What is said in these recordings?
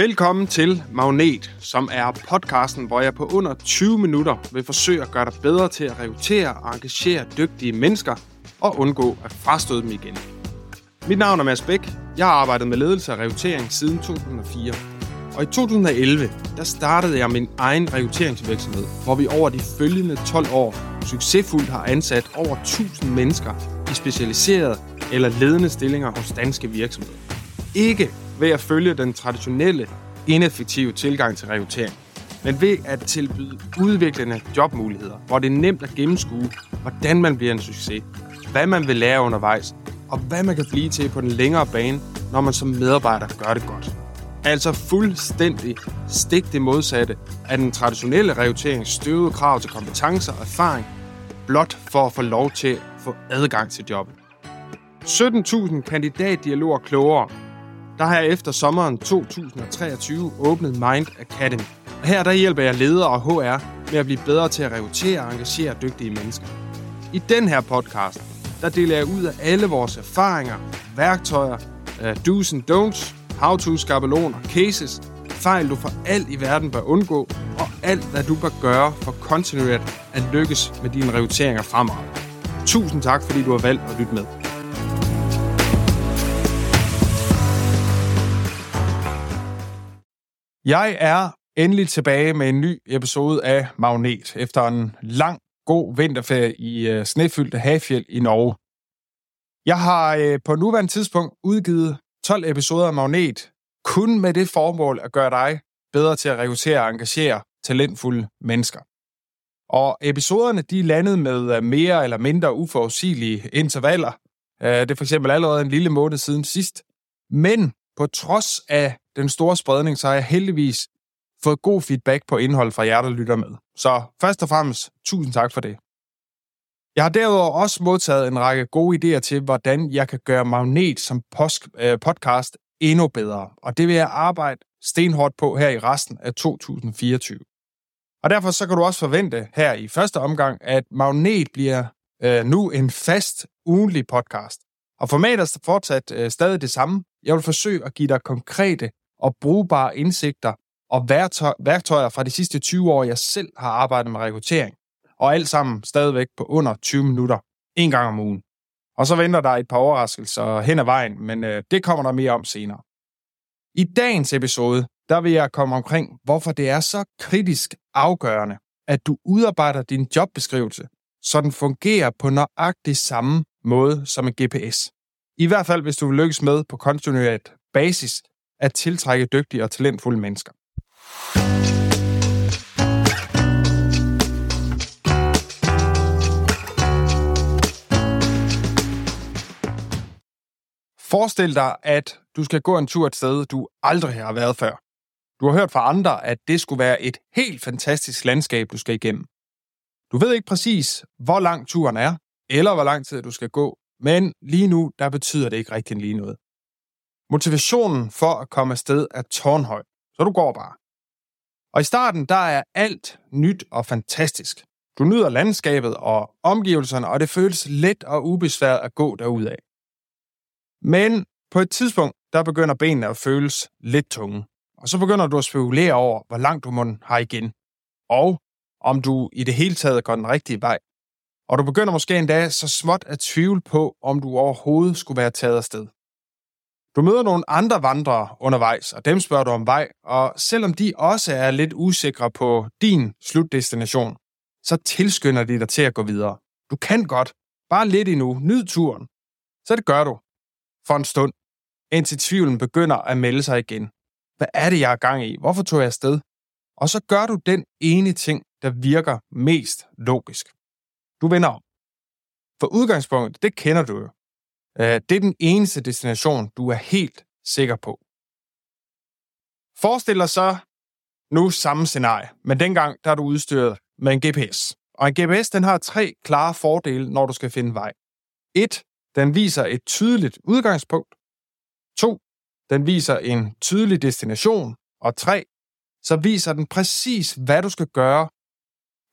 Velkommen til Magnet, som er podcasten, hvor jeg på under 20 minutter vil forsøge at gøre dig bedre til at rekruttere og engagere dygtige mennesker og undgå at frastøde dem igen. Mit navn er Mads Bæk. Jeg har arbejdet med ledelse og rekruttering siden 2004. Og i 2011, der startede jeg min egen rekrutteringsvirksomhed, hvor vi over de følgende 12 år succesfuldt har ansat over 1000 mennesker i specialiserede eller ledende stillinger hos danske virksomheder. Ikke ved at følge den traditionelle, ineffektive tilgang til rekruttering, men ved at tilbyde udviklende jobmuligheder, hvor det er nemt at gennemskue, hvordan man bliver en succes, hvad man vil lære undervejs, og hvad man kan blive til på den længere bane, når man som medarbejder gør det godt. Altså fuldstændig stik det modsatte af den traditionelle rekruttering støvede krav til kompetencer og erfaring, blot for at få lov til at få adgang til jobbet. 17.000 kandidatdialoger klogere der har jeg efter sommeren 2023 åbnet Mind Academy. Og her der hjælper jeg ledere og HR med at blive bedre til at rekruttere og engagere dygtige mennesker. I den her podcast, der deler jeg ud af alle vores erfaringer, værktøjer, uh, do's and don'ts, how-to skabeloner, cases, fejl du for alt i verden bør undgå, og alt hvad du bør gøre for kontinuerligt at lykkes med dine rekrutteringer fremover. Tusind tak, fordi du har valgt at lytte med. Jeg er endelig tilbage med en ny episode af Magnet, efter en lang, god vinterferie i øh, snefyldte Hafjeld i Norge. Jeg har øh, på nuværende tidspunkt udgivet 12 episoder af Magnet, kun med det formål at gøre dig bedre til at rekruttere og engagere talentfulde mennesker. Og episoderne de er landet med øh, mere eller mindre uforudsigelige intervaller. Øh, det er for eksempel allerede en lille måned siden sidst. Men på trods af den store spredning, så har jeg heldigvis fået god feedback på indhold fra jer, der lytter med. Så først og fremmest, tusind tak for det. Jeg har derudover også modtaget en række gode idéer til, hvordan jeg kan gøre Magnet som øh, podcast endnu bedre, og det vil jeg arbejde stenhårdt på her i resten af 2024. Og derfor så kan du også forvente her i første omgang, at Magnet bliver øh, nu en fast ugenlig podcast. Og formatet er fortsat øh, stadig det samme. Jeg vil forsøge at give dig konkrete og brugbare indsigter og værktøjer fra de sidste 20 år, jeg selv har arbejdet med rekruttering. Og alt sammen stadigvæk på under 20 minutter, en gang om ugen. Og så venter der et par overraskelser hen ad vejen, men øh, det kommer der mere om senere. I dagens episode, der vil jeg komme omkring, hvorfor det er så kritisk afgørende, at du udarbejder din jobbeskrivelse, så den fungerer på nøjagtig samme måde som en GPS. I hvert fald, hvis du vil lykkes med på kontinuerligt basis at tiltrække dygtige og talentfulde mennesker. Forestil dig, at du skal gå en tur et sted, du aldrig har været før. Du har hørt fra andre, at det skulle være et helt fantastisk landskab, du skal igennem. Du ved ikke præcis, hvor lang turen er, eller hvor lang tid du skal gå, men lige nu, der betyder det ikke rigtig lige noget. Motivationen for at komme afsted er tårnhøj, så du går bare. Og i starten, der er alt nyt og fantastisk. Du nyder landskabet og omgivelserne, og det føles let og ubesværet at gå derudad. Men på et tidspunkt, der begynder benene at føles lidt tunge. Og så begynder du at spekulere over, hvor langt du må have igen. Og om du i det hele taget går den rigtige vej. Og du begynder måske endda så småt at tvivle på, om du overhovedet skulle være taget afsted. Du møder nogle andre vandrere undervejs, og dem spørger du om vej, og selvom de også er lidt usikre på din slutdestination, så tilskynder de dig til at gå videre. Du kan godt. Bare lidt endnu. Nyd turen. Så det gør du. For en stund. Indtil tvivlen begynder at melde sig igen. Hvad er det, jeg er gang i? Hvorfor tog jeg afsted? Og så gør du den ene ting, der virker mest logisk. Du vender om. For udgangspunktet, det kender du jo. Øh, det er den eneste destination, du er helt sikker på. Forestil dig så nu samme scenarie, men dengang der er du udstyret med en GPS. Og en GPS den har tre klare fordele, når du skal finde vej. 1. Den viser et tydeligt udgangspunkt. 2. Den viser en tydelig destination. Og 3. Så viser den præcis, hvad du skal gøre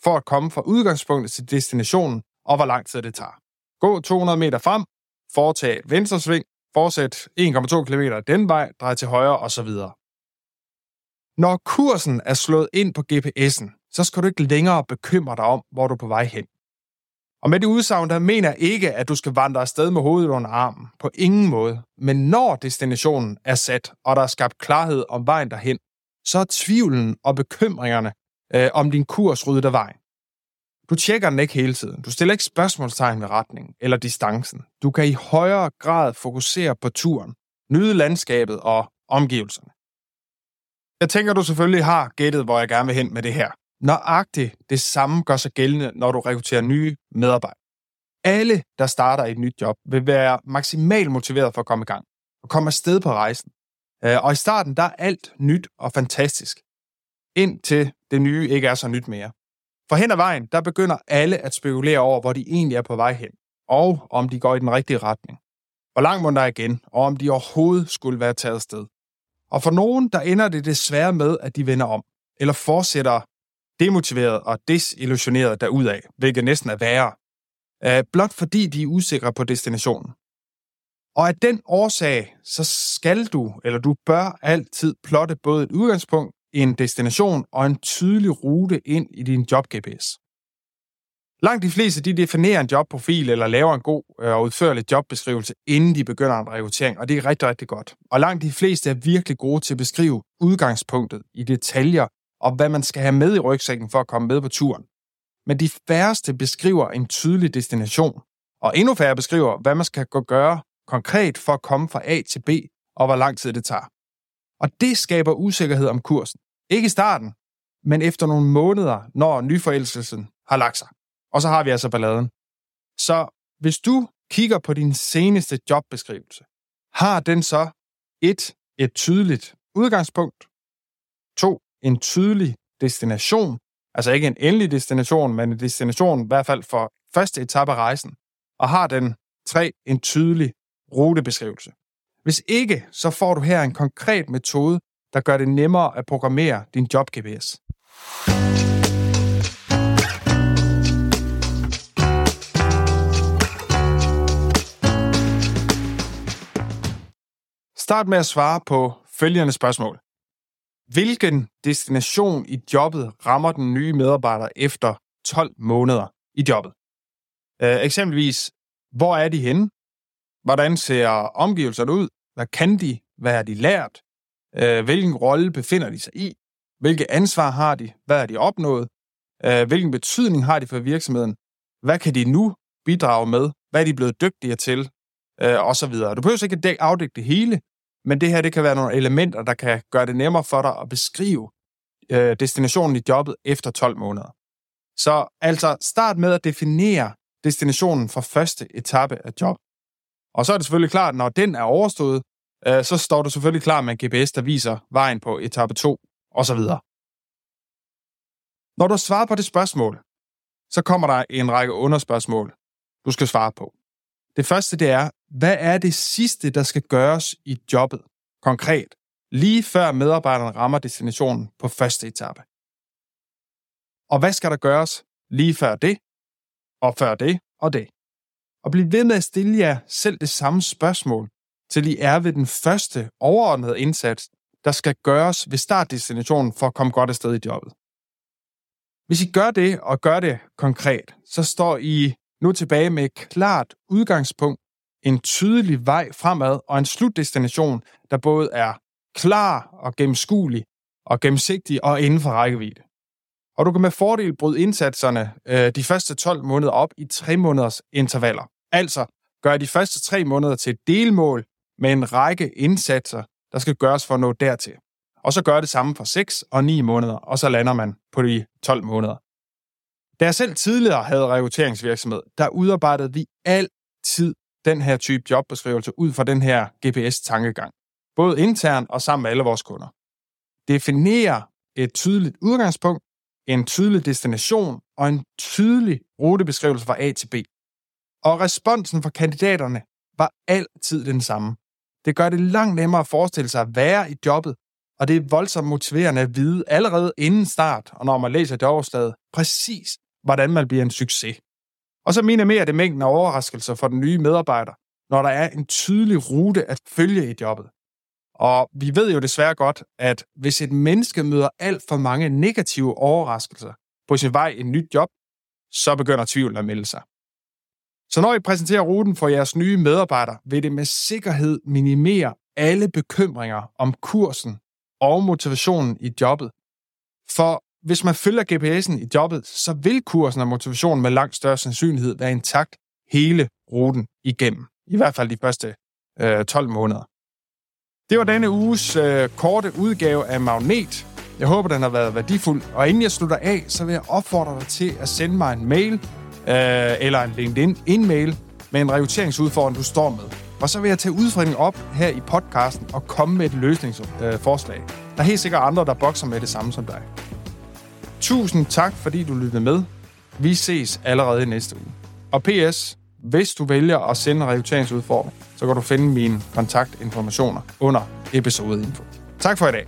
for at komme fra udgangspunktet til destinationen, og hvor lang tid det tager. Gå 200 meter frem, foretage et venstresving, fortsæt 1,2 km den vej, drej til højre osv. Når kursen er slået ind på GPS'en, så skal du ikke længere bekymre dig om, hvor du er på vej hen. Og med det udsagn, der mener jeg ikke, at du skal vandre afsted med hovedet under armen. På ingen måde. Men når destinationen er sat, og der er skabt klarhed om vejen derhen, så er tvivlen og bekymringerne øh, om din kurs rydder vej. vejen. Du tjekker den ikke hele tiden. Du stiller ikke spørgsmålstegn ved retningen eller distancen. Du kan i højere grad fokusere på turen, nyde landskabet og omgivelserne. Jeg tænker, du selvfølgelig har gættet, hvor jeg gerne vil hen med det her. Nøjagtigt det samme gør sig gældende, når du rekrutterer nye medarbejdere. Alle, der starter et nyt job, vil være maksimalt motiveret for at komme i gang og komme afsted på rejsen. Øh, og i starten, der er alt nyt og fantastisk, indtil det nye ikke er så nyt mere. For hen ad vejen, der begynder alle at spekulere over, hvor de egentlig er på vej hen, og om de går i den rigtige retning. Hvor langt må der igen, og om de overhovedet skulle være taget sted. Og for nogen, der ender det desværre med, at de vender om, eller fortsætter demotiveret og desillusioneret derudad, hvilket næsten er værre, øh, blot fordi de er usikre på destinationen. Og af den årsag, så skal du, eller du bør altid plotte både et udgangspunkt, en destination og en tydelig rute ind i din job-GPS. Langt de fleste de definerer en jobprofil eller laver en god øh, og udførlig jobbeskrivelse, inden de begynder en rekruttering, og det er rigtig, rigtig godt. Og langt de fleste er virkelig gode til at beskrive udgangspunktet i detaljer, og hvad man skal have med i rygsækken for at komme med på turen. Men de færreste beskriver en tydelig destination, og endnu færre beskriver, hvad man skal gå gøre konkret for at komme fra A til B, og hvor lang tid det tager. Og det skaber usikkerhed om kursen. Ikke i starten, men efter nogle måneder, når nyforelskelsen har lagt sig. Og så har vi altså balladen. Så hvis du kigger på din seneste jobbeskrivelse, har den så et, et tydeligt udgangspunkt, to, en tydelig destination, altså ikke en endelig destination, men en destination i hvert fald for første etape af rejsen, og har den tre, en tydelig rutebeskrivelse. Hvis ikke, så får du her en konkret metode, der gør det nemmere at programmere din job-GPS. Start med at svare på følgende spørgsmål. Hvilken destination i jobbet rammer den nye medarbejder efter 12 måneder i jobbet? Øh, eksempelvis, hvor er de henne? Hvordan ser omgivelserne ud? Hvad kan de? Hvad har de lært? Øh, hvilken rolle befinder de sig i? Hvilke ansvar har de? Hvad har de opnået? Øh, hvilken betydning har de for virksomheden? Hvad kan de nu bidrage med? Hvad er de blevet dygtigere til? Øh, og så videre. Du behøver ikke afdække det hele, men det her, det kan være nogle elementer, der kan gøre det nemmere for dig at beskrive destinationen i jobbet efter 12 måneder. Så altså start med at definere destinationen for første etape af job. Og så er det selvfølgelig klart, at når den er overstået, øh, så står du selvfølgelig klar med en GPS, der viser vejen på etape 2 osv. Når du svarer på det spørgsmål, så kommer der en række underspørgsmål, du skal svare på. Det første, det er, hvad er det sidste, der skal gøres i jobbet, konkret, lige før medarbejderen rammer destinationen på første etape? Og hvad skal der gøres lige før det, og før det, og det? Og bliv ved med at stille jer selv det samme spørgsmål, til I er ved den første overordnede indsats, der skal gøres ved startdestinationen for at komme godt afsted i jobbet. Hvis I gør det, og gør det konkret, så står I nu tilbage med et klart udgangspunkt, en tydelig vej fremad og en slutdestination, der både er klar og gennemskuelig og gennemsigtig og inden for rækkevidde. Og du kan med fordel bryde indsatserne øh, de første 12 måneder op i 3 måneders intervaller. Altså gør de første 3 måneder til et delmål med en række indsatser, der skal gøres for at nå dertil. Og så gør det samme for 6 og 9 måneder, og så lander man på de 12 måneder. Da jeg selv tidligere havde rekrutteringsvirksomhed, der udarbejdede vi altid den her type jobbeskrivelse ud fra den her GPS-tankegang. Både internt og sammen med alle vores kunder. Definere et tydeligt udgangspunkt, en tydelig destination og en tydelig rutebeskrivelse fra A til B. Og responsen fra kandidaterne var altid den samme. Det gør det langt nemmere at forestille sig at være i jobbet, og det er voldsomt motiverende at vide allerede inden start, og når man læser jobopslaget, præcis hvordan man bliver en succes. Og så minimerer det mængden af overraskelser for den nye medarbejder, når der er en tydelig rute at følge i jobbet. Og vi ved jo desværre godt, at hvis et menneske møder alt for mange negative overraskelser på sin vej i et nyt job, så begynder tvivlen at melde sig. Så når I præsenterer ruten for jeres nye medarbejdere, vil det med sikkerhed minimere alle bekymringer om kursen og motivationen i jobbet. For hvis man følger GPS'en i jobbet, så vil kursen og motivationen med langt større sandsynlighed være intakt hele ruten igennem. I hvert fald de første øh, 12 måneder. Det var denne uges øh, korte udgave af Magnet. Jeg håber, den har været værdifuld. Og inden jeg slutter af, så vil jeg opfordre dig til at sende mig en mail øh, eller en LinkedIn-mail med en rekrutteringsudfordring, du står med. Og så vil jeg tage udfordringen op her i podcasten og komme med et løsningsforslag. Der er helt sikkert andre, der bokser med det samme som dig. Tusind tak, fordi du lyttede med. Vi ses allerede i næste uge. Og PS, hvis du vælger at sende en rekrutteringsudfordring, så kan du finde mine kontaktinformationer under episodeinfo. Tak for i dag.